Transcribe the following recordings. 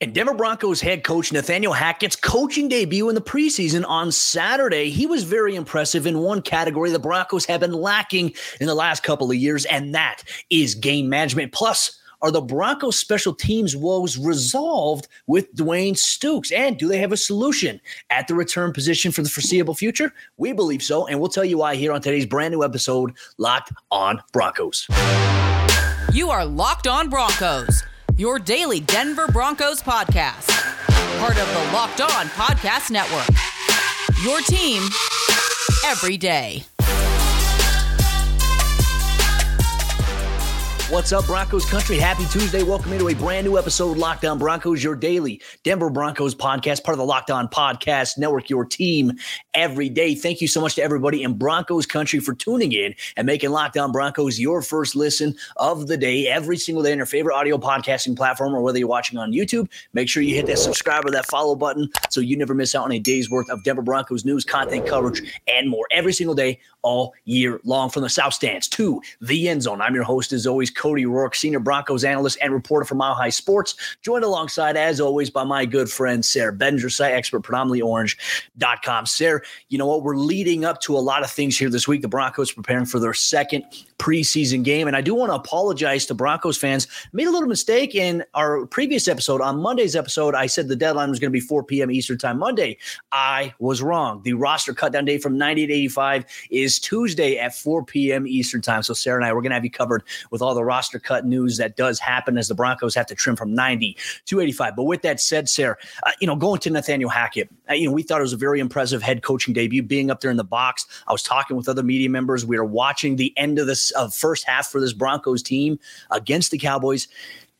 And Denver Broncos head coach Nathaniel Hackett's coaching debut in the preseason on Saturday. He was very impressive in one category the Broncos have been lacking in the last couple of years, and that is game management. Plus, are the Broncos special teams woes resolved with Dwayne Stukes? And do they have a solution at the return position for the foreseeable future? We believe so, and we'll tell you why here on today's brand new episode, Locked on Broncos. You are Locked on Broncos your daily Denver Broncos podcast. Part of the Locked On Podcast Network. Your team every day. What's up, Broncos country? Happy Tuesday. Welcome into a brand new episode Locked On Broncos, your daily Denver Broncos podcast, part of the Locked On Podcast Network, your team every day. Thank you so much to everybody in Broncos country for tuning in and making Locked On Broncos your first listen of the day every single day on your favorite audio podcasting platform or whether you're watching on YouTube. Make sure you hit that subscribe or that follow button so you never miss out on a day's worth of Denver Broncos news, content coverage, and more every single day all year long from the South Stands to the end zone. I'm your host, as always, Cody Rourke, senior Broncos analyst and reporter for Mile High Sports, joined alongside, as always, by my good friend, Sayre Bedinger, site expert, predominantly orange.com. Sarah, you know what? We're leading up to a lot of things here this week. The Broncos preparing for their second preseason game. And I do want to apologize to Broncos fans. Made a little mistake in our previous episode. On Monday's episode, I said the deadline was going to be 4 p.m. Eastern Time Monday. I was wrong. The roster cutdown date from 90 to 85 is Tuesday at 4 p.m. Eastern Time. So Sarah and I, we're going to have you covered with all the roster cut news that does happen as the Broncos have to trim from 90 to 85. But with that said, Sarah, uh, you know, going to Nathaniel Hackett, uh, you know, we thought it was a very impressive head coaching debut, being up there in the box. I was talking with other media members. We were watching the end of this uh, first half for this Broncos team against the Cowboys,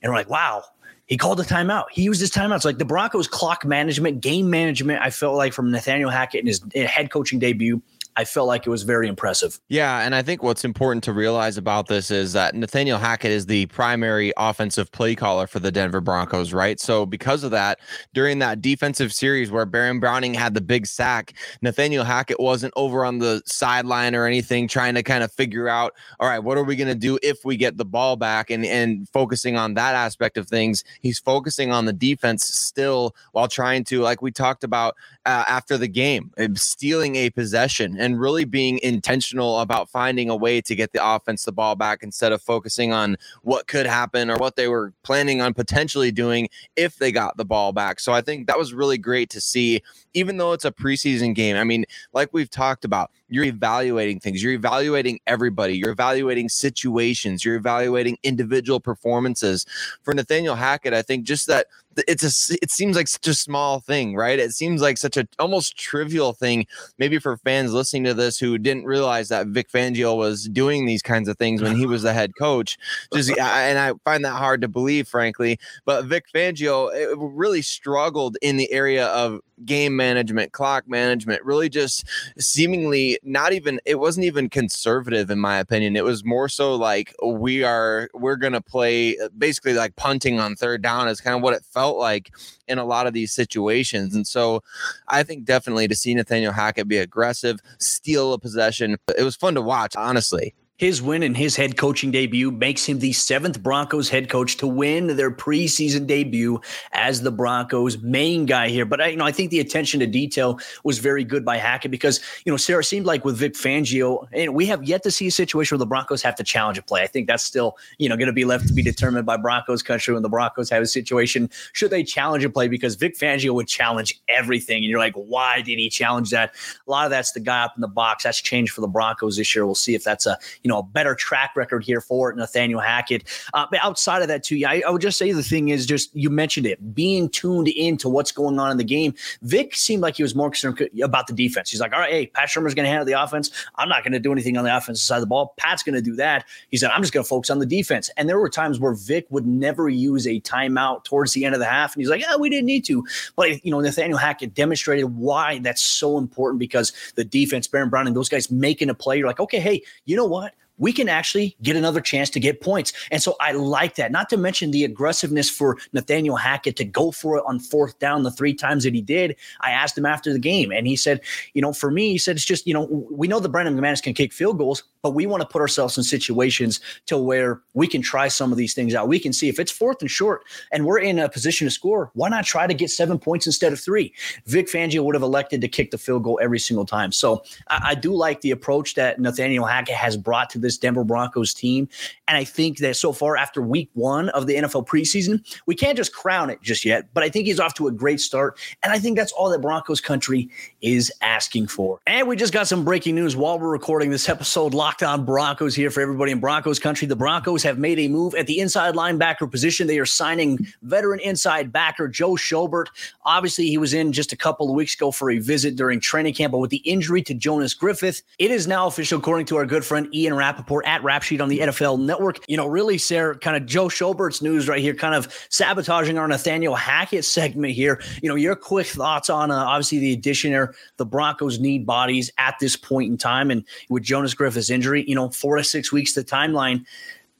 and we're like, wow, he called a timeout. He used his timeouts. Like the Broncos clock management, game management, I felt like from Nathaniel Hackett in his head coaching debut I felt like it was very impressive. Yeah, and I think what's important to realize about this is that Nathaniel Hackett is the primary offensive play caller for the Denver Broncos, right? So because of that, during that defensive series where Baron Browning had the big sack, Nathaniel Hackett wasn't over on the sideline or anything trying to kind of figure out, all right, what are we going to do if we get the ball back and and focusing on that aspect of things. He's focusing on the defense still while trying to like we talked about uh, after the game, stealing a possession and really being intentional about finding a way to get the offense the ball back instead of focusing on what could happen or what they were planning on potentially doing if they got the ball back. So I think that was really great to see, even though it's a preseason game. I mean, like we've talked about, you're evaluating things, you're evaluating everybody, you're evaluating situations, you're evaluating individual performances. For Nathaniel Hackett, I think just that it's a it seems like such a small thing, right? It seems like such a almost trivial thing, maybe for fans listening to this who didn't realize that Vic Fangio was doing these kinds of things when he was the head coach. Just and I find that hard to believe, frankly. But Vic Fangio eh, really struggled in the area of game management, clock management, really just seemingly not even it wasn't even conservative in my opinion. It was more so like we are we're to play uh, basically like punting on third down is kind of what it felt like in a lot of these situations. And so I think definitely to see Nathaniel Hackett be aggressive, steal a possession, it was fun to watch, honestly. His win in his head coaching debut makes him the seventh Broncos head coach to win their preseason debut as the Broncos main guy here. But I, you know, I think the attention to detail was very good by Hackett because you know Sarah seemed like with Vic Fangio, and we have yet to see a situation where the Broncos have to challenge a play. I think that's still you know going to be left to be determined by Broncos country when the Broncos have a situation should they challenge a play because Vic Fangio would challenge everything, and you're like, why did he challenge that? A lot of that's the guy up in the box. That's changed for the Broncos this year. We'll see if that's a you know, a better track record here for Nathaniel Hackett. Uh, but outside of that, too, yeah, I, I, would just say the thing is just you mentioned it, being tuned into what's going on in the game. Vic seemed like he was more concerned about the defense. He's like, all right, hey, Pat Shurmur's going to handle the offense. I'm not going to do anything on the offensive side of the ball. Pat's going to do that. He said, I'm just going to focus on the defense. And there were times where Vic would never use a timeout towards the end of the half. And he's like, yeah, we didn't need to. But, you know, Nathaniel Hackett demonstrated why that's so important because the defense, Baron Brown, and those guys making a play, you're like, okay, hey, you know what? We can actually get another chance to get points. And so I like that. Not to mention the aggressiveness for Nathaniel Hackett to go for it on fourth down the three times that he did. I asked him after the game, and he said, you know, for me, he said it's just, you know, we know the Brandon McManus can kick field goals, but we want to put ourselves in situations to where we can try some of these things out. We can see if it's fourth and short and we're in a position to score, why not try to get seven points instead of three? Vic Fangio would have elected to kick the field goal every single time. So I, I do like the approach that Nathaniel Hackett has brought to this Denver Broncos team. And I think that so far, after week one of the NFL preseason, we can't just crown it just yet, but I think he's off to a great start. And I think that's all that Broncos country is asking for. And we just got some breaking news while we're recording this episode. Locked on Broncos here for everybody in Broncos country. The Broncos have made a move at the inside linebacker position. They are signing veteran inside backer Joe Schobert. Obviously, he was in just a couple of weeks ago for a visit during training camp, but with the injury to Jonas Griffith, it is now official, according to our good friend Ian Rapoport at Rap Sheet on the NFL Network. You know, really, Sarah, kind of Joe Schobert's news right here, kind of sabotaging our Nathaniel Hackett segment here. You know, your quick thoughts on uh, obviously the addition there. The Broncos need bodies at this point in time, and with Jonas Griffith's injury, you know, four to six weeks the timeline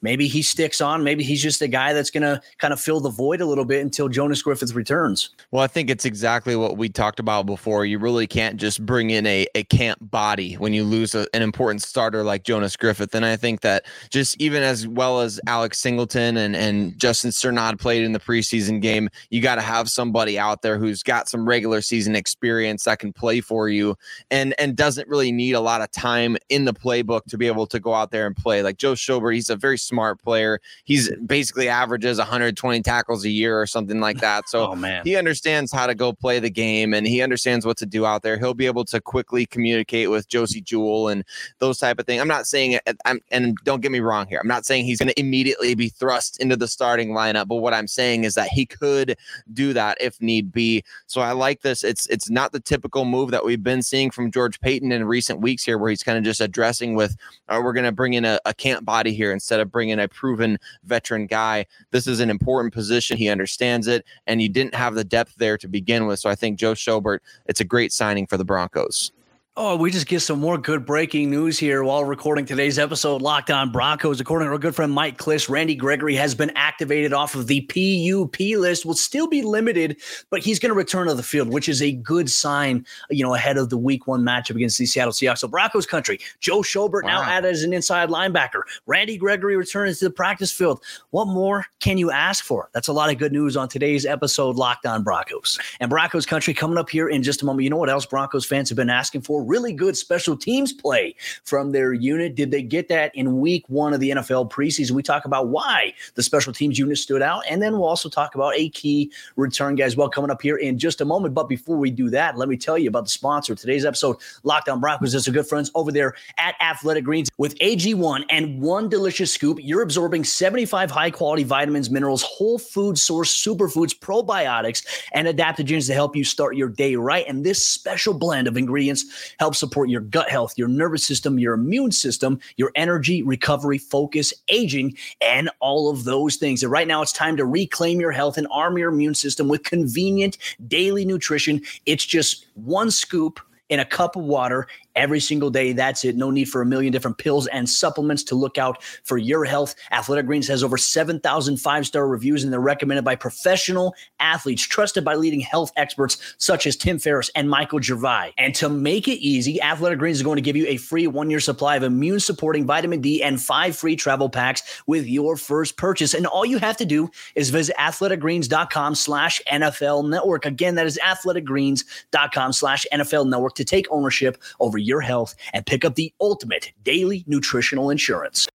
maybe he sticks on. Maybe he's just a guy that's going to kind of fill the void a little bit until Jonas Griffith returns. Well, I think it's exactly what we talked about before. You really can't just bring in a, a camp body when you lose a, an important starter like Jonas Griffith. And I think that just even as well as Alex Singleton and, and Justin Strnad played in the preseason game, you got to have somebody out there who's got some regular season experience that can play for you and, and doesn't really need a lot of time in the playbook to be able to go out there and play. Like Joe Schobert, he's a very smart player. He's basically averages 120 tackles a year or something like that. So oh, man. he understands how to go play the game and he understands what to do out there. He'll be able to quickly communicate with Josey Jewell and those type of things. I'm not saying it, I'm, and don't get me wrong here. I'm not saying he's going to immediately be thrust into the starting lineup, but what I'm saying is that he could do that if need be. So I like this. It's it's not the typical move that we've been seeing from George Paton in recent weeks here, where he's kind of just addressing with, uh, we're going to bring in a, a camp body here instead of bringing bring in a proven veteran guy. This is an important position. He understands it, and you didn't have the depth there to begin with. So I think Joe Schobert, it's a great signing for the Broncos. Oh, we just get some more good breaking news here while recording today's episode. Locked on Broncos. According to our good friend Mike Klis, Randy Gregory has been activated off of the PUP list. Will still be limited, but he's going to return to the field, which is a good sign. You know, ahead of the Week One matchup against the Seattle Seahawks. So Broncos country. Joe Schobert wow. now added as an inside linebacker. Randy Gregory returns to the practice field. What more can you ask for? That's a lot of good news on today's episode. Locked on Broncos and Broncos country coming up here in just a moment. You know what else Broncos fans have been asking for? Really good special teams play from their unit. Did they get that in week one of the NFL preseason? We talk about why the special teams unit stood out. And then we'll also talk about a key return guys well coming up here in just a moment. But before we do that, let me tell you about the sponsor. Today's episode, Lockdown On Broncos, is our good friends over there at Athletic Greens. With AG1 and one delicious scoop, you're absorbing 75 high quality vitamins, minerals, whole food source superfoods, probiotics, and adaptogens to help you start your day right. And this special blend of ingredients help support your gut health, your nervous system, your immune system, your energy, recovery, focus, aging, and all of those things. And right now, it's time to reclaim your health and arm your immune system with convenient daily nutrition. It's just one scoop in a cup of water every single day. That's it. No need for a million different pills and supplements to look out for your health. Athletic Greens has over 7,000 five star reviews, and they're recommended by professional athletes, trusted by leading health experts such as Tim Ferriss and Michael Gervais. And to make it easy, Athletic Greens is going to give you a free one year supply of immune supporting vitamin D and five free travel packs with your first purchase. And all you have to do is visit athleticgreens.com slash NFL network. Again, that is athleticgreens.com slash NFL network to take ownership over your health and pick up the ultimate daily nutritional insurance.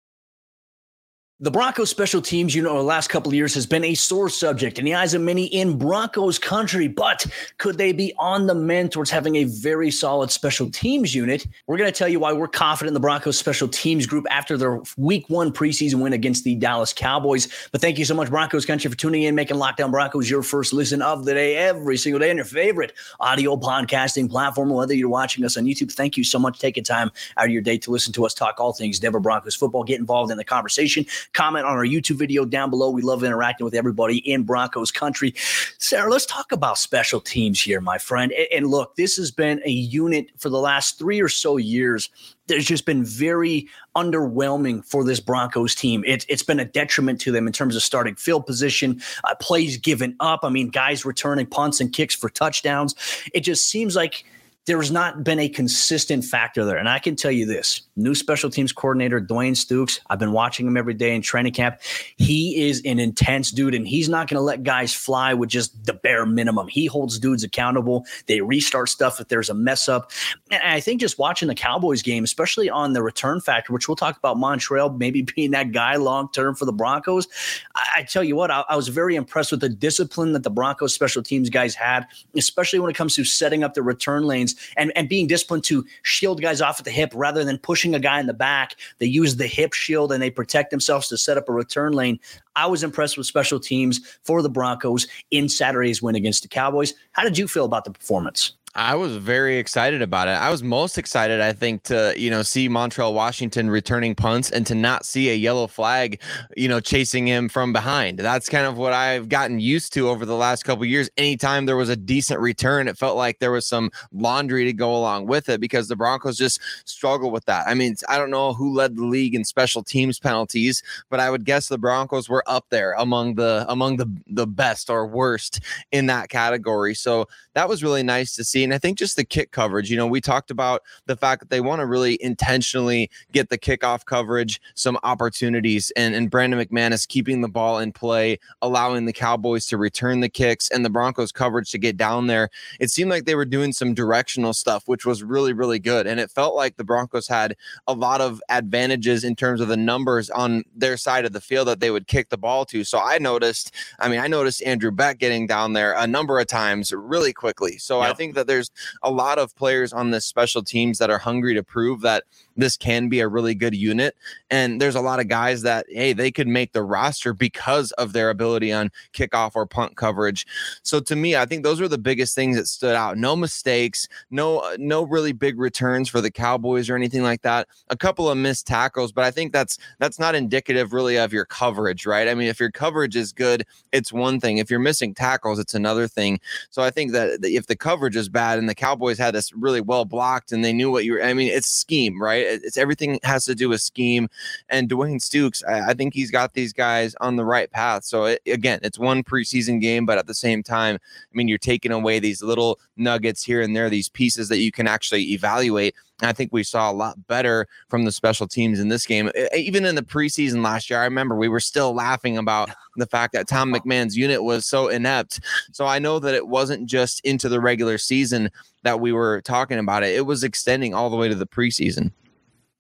The Broncos special teams, you know, the last couple of years has been a sore subject in the eyes of many in Broncos country. But could they be on the mend towards having a very solid special teams unit? We're going to tell you why we're confident in the Broncos special teams group after their week one preseason win against the Dallas Cowboys. But thank you so much, Broncos country, for tuning in, making Locked On Broncos your first listen of the day every single day on your favorite audio podcasting platform, whether you're watching us on YouTube. Thank you so much. Taking time out of your day to listen to us talk all things Denver Broncos football. Get involved in the conversation comment on our YouTube video down below. We love interacting with everybody in Broncos country. Sarah, let's talk about special teams here, my friend. And look, this has been a unit for the last three or so years there's just been very underwhelming for this Broncos team. It, it's been a detriment to them in terms of starting field position, uh, plays given up. I mean, guys returning punts and kicks for touchdowns. It just seems like there's not been a consistent factor there. And I can tell you this new special teams coordinator, Dwayne Stukes, I've been watching him every day in training camp. He is an intense dude, and he's not going to let guys fly with just the bare minimum. He holds dudes accountable. They restart stuff if there's a mess up. And I think just watching the Cowboys game, especially on the return factor, which we'll talk about Montrell maybe being that guy long term for the Broncos. I, I tell you what, I, I was very impressed with the discipline that the Broncos special teams guys had, especially when it comes to setting up the return lanes and, and being disciplined to shield guys off at the hip rather than pushing a guy in the back. They use the hip shield and they protect themselves to set up a return lane. I was impressed with special teams for the Broncos in Saturday's win against the Cowboys. How did you feel about the performance? I was very excited about it. I was most excited, I think, to you know see Montrell Washington returning punts and to not see a yellow flag, you know, chasing him from behind. That's kind of what I've gotten used to over the last couple years. Anytime there was a decent return, it felt like there was some laundry to go along with it because the Broncos just struggle with that. I mean, I don't know who led the league in special teams penalties, but I would guess the Broncos were up there among the among the the best or worst in that category. So that was really nice to see. And I think just the kick coverage, you know, we talked about the fact that they want to really intentionally get the kickoff coverage, some opportunities, and, and Brandon McManus keeping the ball in play, allowing the Cowboys to return the kicks and the Broncos coverage to get down there. It seemed like they were doing some directional stuff, which was really, really good. And it felt like the Broncos had a lot of advantages in terms of the numbers on their side of the field that they would kick the ball to. So I noticed, I mean, I noticed Andrew Beck getting down there a number of times really quickly. So yep. I think that there's a lot of players on this special teams that are hungry to prove that this can be a really good unit. And there's a lot of guys that, hey, they could make the roster because of their ability on kickoff or punt coverage. So to me, I think those were the biggest things that stood out. No mistakes, no, uh, no really big returns for the Cowboys or anything like that. A couple of missed tackles, but I think that's that's not indicative really of your coverage, right? I mean, if your coverage is good, it's one thing. If you're missing tackles, it's another thing. So I think that if the coverage is bad and the Cowboys had this really well blocked and they knew what you were, I mean, it's scheme, right? It's everything has to do with scheme. And Dwayne Stukes, I, I think he's got these guys on the right path. So it, again, it's one preseason game, but at the same time, I mean, you're taking away these little nuggets here and there, these pieces that you can actually evaluate. I think we saw a lot better from the special teams in this game. Even in the preseason last year, I remember we were still laughing about the fact that Tom McMahon's unit was so inept. So I know that it wasn't just into the regular season that we were talking about it, it was extending all the way to the preseason.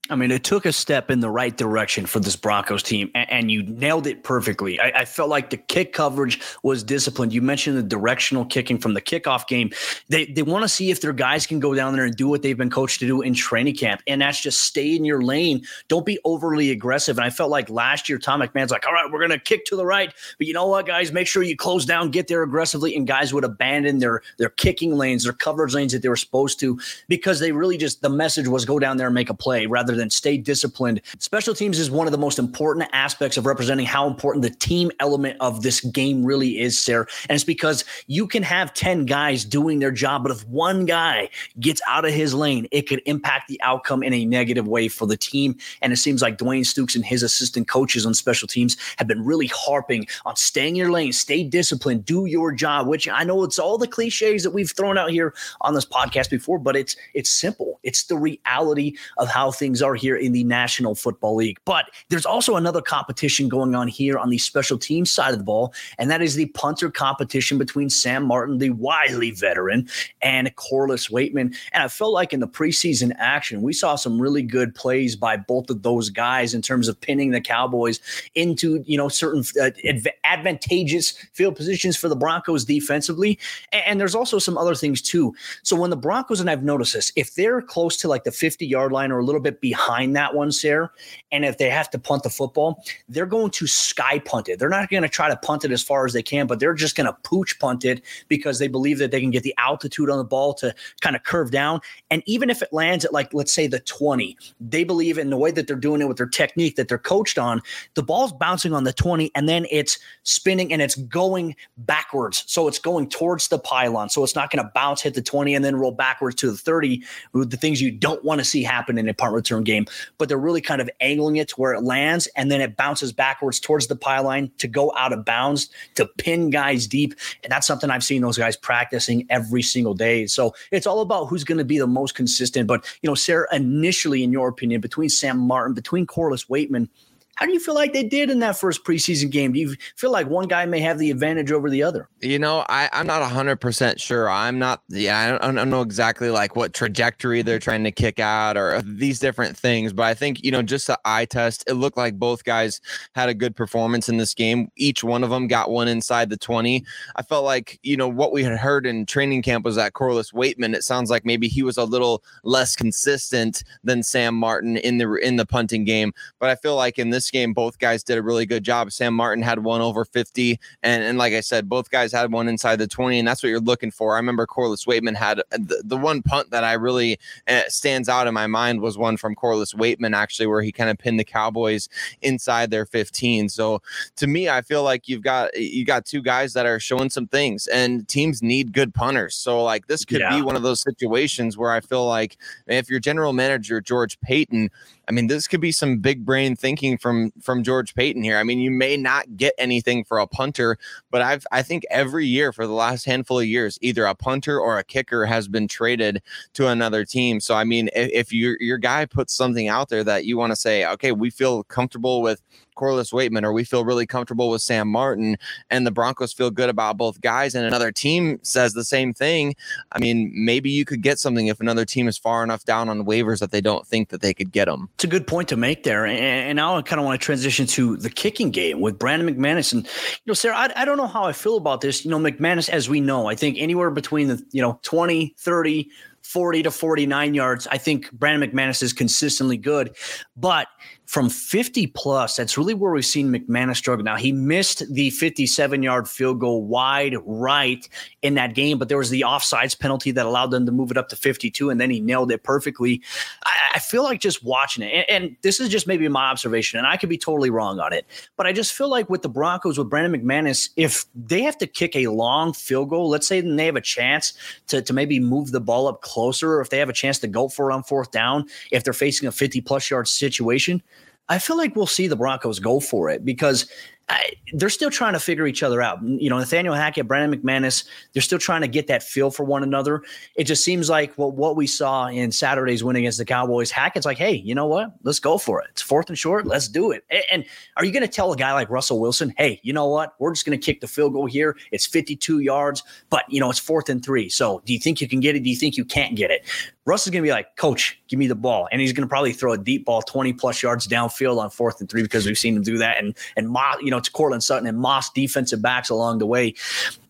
I mean, it took a step in the right direction for this Broncos team, and, and you nailed it perfectly. I, I, felt like the kick coverage was disciplined. You mentioned the directional kicking from the kickoff game. They they want to see if their guys can go down there and do what they've been coached to do in training camp, and that's just stay in your lane. Don't be overly aggressive. And I felt like last year, Tom McMahon's like, all right, we're gonna kick to the right, but you know what, guys, make sure you close down, get there aggressively, and guys would abandon their their kicking lanes, their coverage lanes that they were supposed to, because they really just the message was go down there and make a play rather than stay disciplined. Special teams is one of the most important aspects of representing how important the team element of this game really is, Sarah. And it's because you can have 10 guys doing their job, but if one guy gets out of his lane, it could impact the outcome in a negative way for the team. And it seems like Dwayne Stukes and his assistant coaches on special teams have been really harping on staying in your lane, stay disciplined, do your job, which I know it's all the cliches that we've thrown out here on this podcast before, but it's it's simple. It's the reality of how things are here in the National Football League. But there's also another competition going on here on the special team side of the ball, and that is the punter competition between Sam Martin, the wily veteran, and Corliss Waitman. And I felt like in the preseason action, we saw some really good plays by both of those guys in terms of pinning the Cowboys into you know certain uh, adv- advantageous field positions for the Broncos defensively. And, and there's also some other things too. So when the Broncos and I've noticed this, if they're close to like the 50 yard line or a little bit behind that one, Sarah, and if they have to punt the football, they're going to sky punt it. They're not going to try to punt it as far as they can, but they're just going to pooch punt it because they believe that they can get the altitude on the ball to kind of curve down. And even if it lands at like, let's say the 20, they believe in the way that they're doing it with their technique that they're coached on, the ball's bouncing on the 20 and then it's spinning and it's going backwards. So it's going towards the pylon. So it's not going to bounce, hit the 20, and then roll backwards to the 30 with the things you don't want to see happen in a punt return game. But they're really kind of angling it to where it lands and then it bounces backwards towards the pylon to go out of bounds to pin guys deep. And that's something I've seen those guys practicing every single day. So it's all about who's going to be the most consistent. But, you know, Sarah, initially, in your opinion, between Sam Martin, between Corliss Waitman, how do you feel like they did in that first preseason game? Do you feel like one guy may have the advantage over the other? You know, I, I'm not 100% sure. I'm not, yeah, I don't, I don't know exactly like what trajectory they're trying to kick out or these different things. But I think, you know, just the eye test, it looked like both guys had a good performance in this game. Each one of them got one inside the 20. I felt like, you know, what we had heard in training camp was that Corliss Waitman, it sounds like maybe he was a little less consistent than Sam Martin in the in the punting game. But I feel like in this this game, both guys did a really good job. Sam Martin had one over 50. And, and like I said, both guys had one inside the 20. And that's what you're looking for. I remember Corliss Waitman had the, the one punt that I really uh, stands out in my mind was one from Corliss Waitman, actually, where he kind of pinned the Cowboys inside their 15. So to me, I feel like you've got you got two guys that are showing some things and teams need good punters. So like this could yeah. be one of those situations where I feel like if your general manager, George Paton, I mean, this could be some big brain thinking from from George Paton here. I mean, you may not get anything for a punter, but I've I think every year for the last handful of years, either a punter or a kicker has been traded to another team. So I mean, if, if your your guy puts something out there that you want to say, okay, we feel comfortable with Corliss Waitman, or we feel really comfortable with Sam Martin, and the Broncos feel good about both guys, and another team says the same thing. I mean, maybe you could get something if another team is far enough down on waivers that they don't think that they could get them. It's a good point to make there. And, now I kind of want to transition to the kicking game with Brandon McManus. And, you know, Sarah, I, I don't know how I feel about this. You know, McManus, as we know, I think anywhere between the, you know, 20, 30, 40 to 49 yards. I think Brandon McManus is consistently good, but from 50 plus, that's really where we've seen McManus struggle. Now, he missed the 57 yard field goal wide right in that game, but there was the offsides penalty that allowed them to move it up to 52, and then he nailed it perfectly. I, I feel like just watching it, and, and, this is just maybe my observation, and I could be totally wrong on it, but I just feel like with the Broncos, with Brandon McManus, if they have to kick a long field goal, let's say they have a chance to, to maybe move the ball up closer, or if they have a chance to go for it on fourth down, if they're facing a 50 plus yard situation, I feel like we'll see the Broncos go for it because I, they're still trying to figure each other out. You know, Nathaniel Hackett, Brandon McManus, they're still trying to get that feel for one another. It just seems like well, what we saw in Saturday's win against the Cowboys, Hackett's like, hey, you know what? Let's go for it. It's fourth and short. Let's do it. And, and are you going to tell a guy like Russell Wilson, hey, you know what? We're just going to kick the field goal here. It's 52 yards, but, you know, it's fourth and three. So do you think you can get it? Do you think you can't get it? Russ is going to be like, Coach, give me the ball, and he's going to probably throw a deep ball, twenty plus yards downfield on fourth and three because we've seen him do that, and and Moss, you know, it's Courtland Sutton and Moss defensive backs along the way.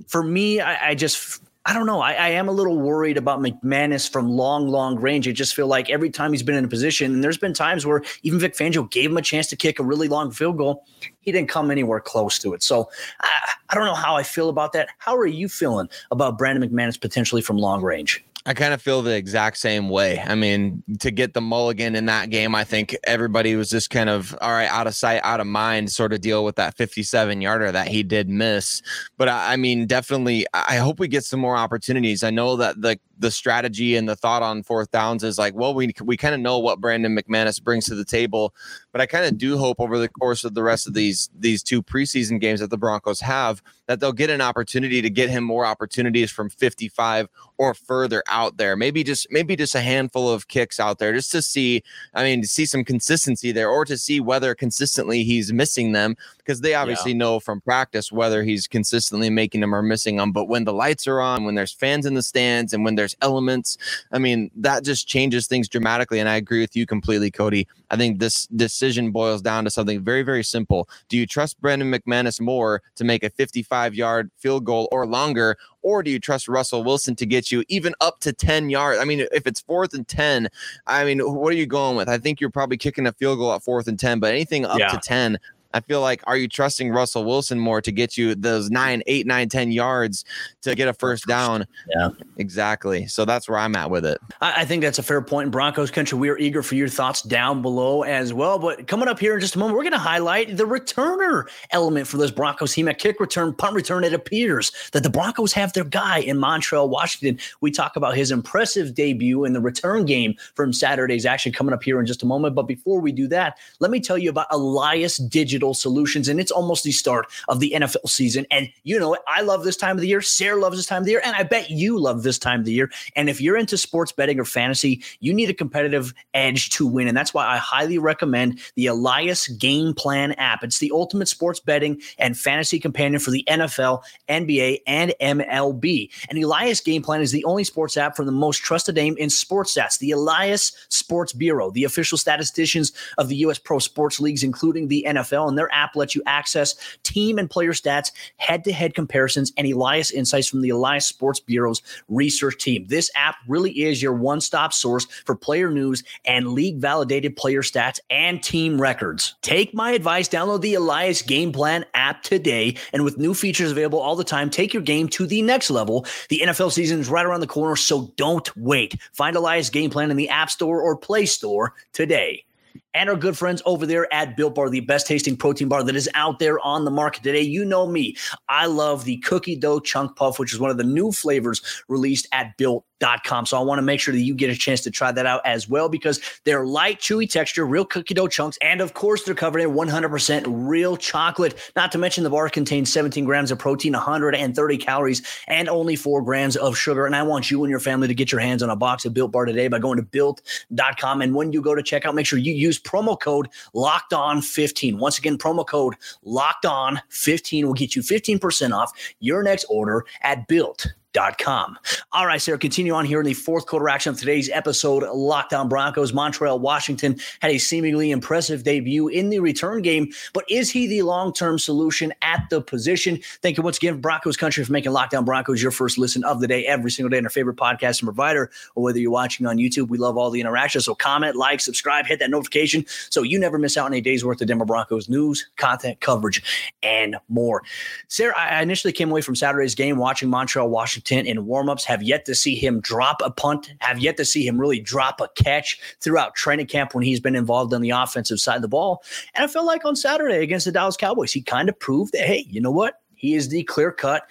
For me, I, I just I don't know. I, I, am a little worried about McManus from long, long range. I just feel like every time he's been in a position, and there's been times where even Vic Fangio gave him a chance to kick a really long field goal, he didn't come anywhere close to it. So I, I don't know how I feel about that. How are you feeling about Brandon McManus potentially from long range? I kind of feel the exact same way. I mean, to get the mulligan in that game, I think everybody was just kind of all right, out of sight, out of mind, sort of deal with that 57 yarder that he did miss. But I mean, definitely, I hope we get some more opportunities. I know that the the strategy and the thought on fourth downs is like, well, we we kind of know what Brandon McManus brings to the table, but I kind of do hope over the course of the rest of these these two preseason games that the Broncos have that they'll get an opportunity to get him more opportunities from 55 or further out there. Maybe just maybe just a handful of kicks out there just to see, I mean, to see some consistency there or to see whether consistently he's missing them because they obviously yeah. know from practice whether he's consistently making them or missing them. But when the lights are on, when there's fans in the stands and when there's there's elements. I mean, that just changes things dramatically. And I agree with you completely, Cody. I think this decision boils down to something very, very simple. Do you trust Brandon McManus more to make a 55 yard field goal or longer? Or do you trust Russell Wilson to get you even up to 10 yards? I mean, if it's fourth and 10, I mean, what are you going with? I think you're probably kicking a field goal at fourth and 10, but anything up yeah. to 10, I feel like are you trusting Russell Wilson more to get you those nine, eight, nine, ten yards to get a first down? Yeah, exactly. So that's where I'm at with it. I, I think that's a fair point in Broncos country. We are eager for your thoughts down below as well. But coming up here in just a moment, we're going to highlight the returner element for this Broncos team at kick return, punt return. It appears that the Broncos have their guy in Montrell, Washington. We talk about his impressive debut in the return game from Saturday's action coming up here in just a moment. But before we do that, let me tell you about Elias Digital solutions. And it's almost the start of the NFL season. And you know, I love this time of the year. Sarah loves this time of the year. And I bet you love this time of the year. And if you're into sports betting or fantasy, you need a competitive edge to win. And that's why I highly recommend the Elias Game Plan app. It's the ultimate sports betting and fantasy companion for the NFL, NBA, and MLB. And Elias Game Plan is the only sports app from the most trusted name in sports stats, the Elias Sports Bureau, the official statisticians of the U.S. pro sports leagues, including the NFL. And their app lets you access team and player stats, head to head comparisons, and Elias insights from the Elias Sports Bureau's research team. This app really is your one stop source for player news and league validated player stats and team records. Take my advice, download the Elias Game Plan app today. And with new features available all the time, take your game to the next level. The NFL season is right around the corner, so don't wait. Find Elias Game Plan in the App Store or Play Store today and our good friends over there at Built Bar, the best tasting protein bar that is out there on the market today. You know me. I love the cookie dough chunk puff, which is one of the new flavors released at Built Com. So I want to make sure that you get a chance to try that out as well because they're light, chewy texture, real cookie dough chunks, and of course they're covered in 100% real chocolate. Not to mention the bar contains 17 grams of protein, 130 calories, and only four grams of sugar. And I want you and your family to get your hands on a box of Built Bar today by going to built.com. And when you go to checkout, make sure you use promo code Locked On 15. Once again, promo code Locked On 15 will get you 15% off your next order at Built com. All right, Sarah, continue on here in the fourth quarter action of today's episode. Locked On Broncos, Montrell Washington had a seemingly impressive debut in the return game, but is he the long term solution at the position? Thank you once again, Broncos Country, for making Locked On Broncos your first listen of the day every single day on our favorite podcast and provider, or whether you're watching on YouTube. We love all the interaction. So comment, like, subscribe, hit that notification so you never miss out on a day's worth of Denver Broncos news, content, coverage, and more. Sarah, I initially came away from Saturday's game watching Montrell Washington in warmups, have yet to see him drop a punt, have yet to see him really drop a catch throughout training camp when he's been involved on the offensive side of the ball. And I felt like on Saturday against the Dallas Cowboys, he kind of proved that, hey, you know what? He is the clear cut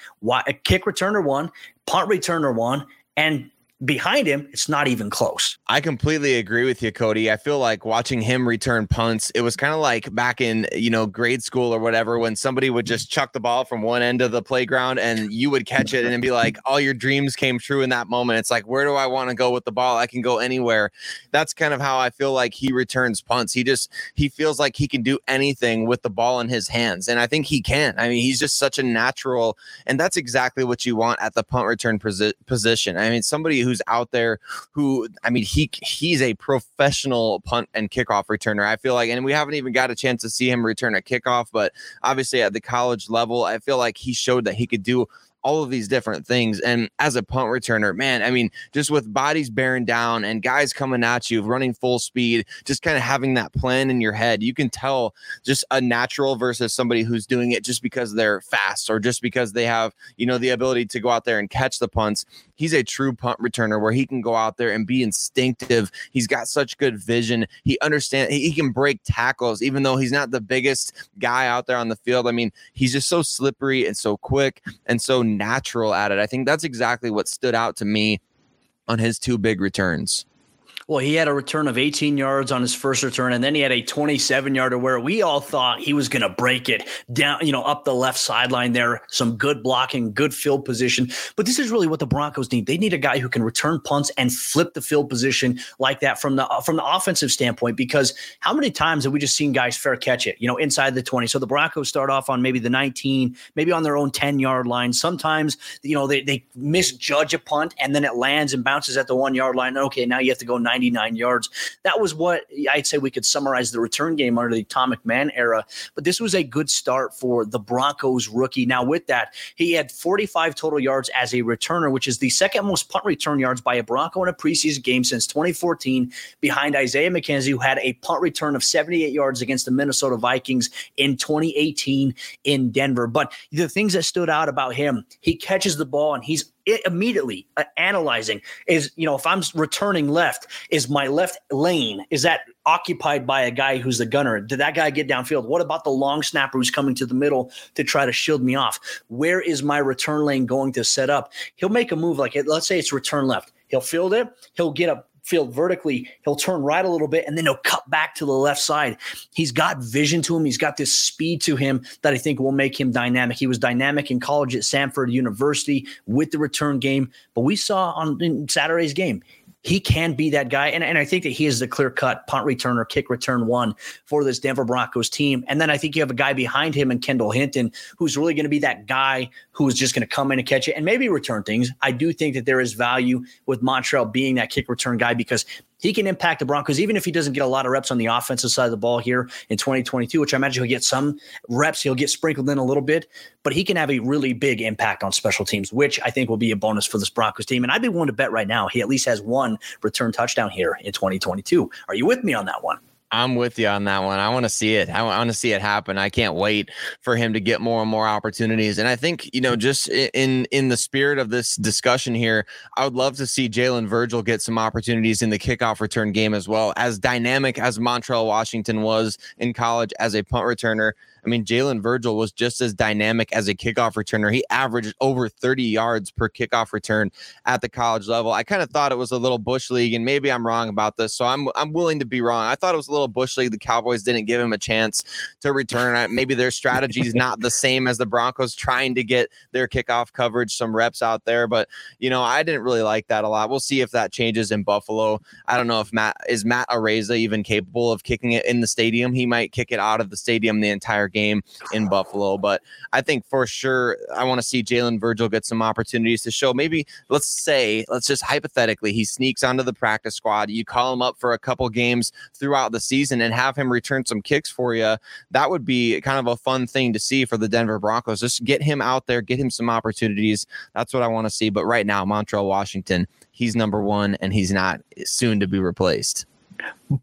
kick returner one, punt returner one, and behind him, it's not even close. I completely agree with you, Cody. I feel like watching him return punts, it was kind of like back in, you know, grade school or whatever, when somebody would just chuck the ball from one end of the playground and you would catch it and be like, all your dreams came true in that moment. It's like, where do I want to go with the ball? I can go anywhere. That's kind of how I feel like he returns punts. He just, he feels like he can do anything with the ball in his hands. And I think he can. I mean, he's just such a natural, and that's exactly what you want at the punt return posi- position. I mean, somebody who's out there who, I mean, he he's a professional punt and kickoff returner. I feel like, and we haven't even got a chance to see him return a kickoff, but obviously at the college level, I feel like he showed that he could do all of these different things. And as a punt returner, man, I mean, just with bodies bearing down and guys coming at you, running full speed, just kind of having that plan in your head, you can tell just a natural versus somebody who's doing it just because they're fast or just because they have, you know, the ability to go out there and catch the punts. He's a true punt returner where he can go out there and be instinctive. He's got such good vision. He understands, he can break tackles, even though he's not the biggest guy out there on the field. I mean, he's just so slippery and so quick and so natural at it. I think that's exactly what stood out to me on his two big returns. Well, he had a return of 18 yards on his first return, and then he had a 27 yarder where we all thought he was going to break it down, you know, up the left sideline there. Some good blocking, good field position. But this is really what the Broncos need. They need a guy who can return punts and flip the field position like that from the uh, from the offensive standpoint. Because how many times have we just seen guys fair catch it, you know, inside the 20? So the Broncos start off on maybe the 19, maybe on their own 10 yard line. Sometimes, you know, they, they misjudge a punt and then it lands and bounces at the one yard line. Okay, now you have to go 99 yards. That was what I'd say we could summarize the return game under the Tom McMahon era. But this was a good start for the Broncos rookie. Now, with that, he had 45 total yards as a returner, which is the second most punt return yards by a Bronco in a preseason game since 2014, behind Isaiah McKenzie, who had a punt return of 78 yards against the Minnesota Vikings in 2018 in Denver. But the things that stood out about him, he catches the ball and he's immediately uh, analyzing is you know if i'm returning left is my left lane is that occupied by a guy who's the gunner? Did that guy get downfield? What about the long snapper who's coming to the middle to try to shield me off? Where is my return lane going to set up? He'll make a move like it let's say it's return left. He'll field it. He'll get up field vertically. He'll turn right a little bit and then he'll cut back to the left side. He's got vision to him. He's got this speed to him that I think will make him dynamic. He was dynamic in college at Samford University with the return game, but we saw on Saturday's game he can be that guy. And, and I think that he is the clear cut punt returner, kick return one for this Denver Broncos team. And then I think you have a guy behind him and Kendall Hinton who's really going to be that guy who's just going to come in and catch it and maybe return things. I do think that there is value with Montrell being that kick return guy because he can impact the Broncos, even if he doesn't get a lot of reps on the offensive side of the ball here in 2022, which I imagine he'll get some reps. He'll get sprinkled in a little bit, but he can have a really big impact on special teams, which I think will be a bonus for this Broncos team. And I'd be willing to bet right now he at least has one return touchdown here in 2022. Are you with me on that one? I'm with you on that one. I want to see it. I want to see it happen. I can't wait for him to get more and more opportunities. And I think, you know, just in in the spirit of this discussion here, I would love to see Jalen Virgil get some opportunities in the kickoff return game as well. As dynamic as Montrell Washington was in college as a punt returner, I mean, Jalen Virgil was just as dynamic as a kickoff returner. He averaged over 30 yards per kickoff return at the college level. I kind of thought it was a little bush league, and maybe I'm wrong about this, so I'm I'm willing to be wrong. I thought it was a little bush league. The Cowboys didn't give him a chance to return. Maybe their strategy is not the same as the Broncos trying to get their kickoff coverage, some reps out there. But you know, I didn't really like that a lot. We'll see if that changes in Buffalo. I don't know if Matt is Matt Araiza even capable of kicking it in the stadium. He might kick it out of the stadium the entire game in Buffalo. But I think for sure, I want to see Jalen Virgil get some opportunities to show. Maybe let's say, let's just hypothetically, he sneaks onto the practice squad. You call him up for a couple games throughout the season and have him return some kicks for you. That would be kind of a fun thing to see for the Denver Broncos. Just get him out there, get him some opportunities. That's what I want to see. But right now, Montrell Washington, he's number one and he's not soon to be replaced.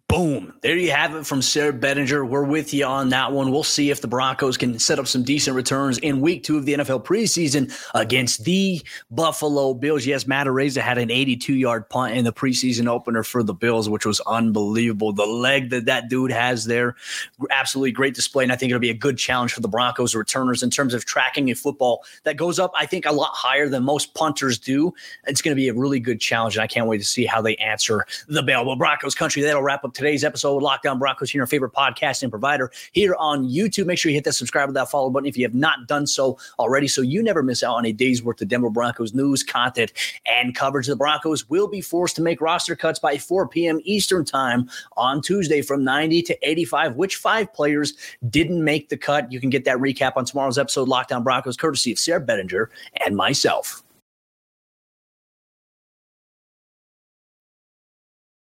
Boom. There you have it from Sayre Bedinger. We're with you on that one. We'll see if the Broncos can set up some decent returns in week two of the NFL preseason against the Buffalo Bills. Yes, Matt Araiza had an 82 yard punt in the preseason opener for the Bills, which was unbelievable. The leg that that dude has there, absolutely great display. And I think it'll be a good challenge for the Broncos returners in terms of tracking a football that goes up, I think, a lot higher than most punters do. It's going to be a really good challenge. And I can't wait to see how they answer the bell. Well, Broncos country, that'll wrap up today's episode On Broncos here, your favorite podcast and provider here on YouTube. Make sure you hit that subscribe to that follow button if you have not done so already, so you never miss out on a day's worth of Denver Broncos news, content, and coverage. The Broncos will be forced to make roster cuts by 4 p.m. Eastern time on Tuesday from 90 to 85. Which five players didn't make the cut? You can get that recap on tomorrow's episode, Locked On Broncos, courtesy of Sayre Bedinger and myself.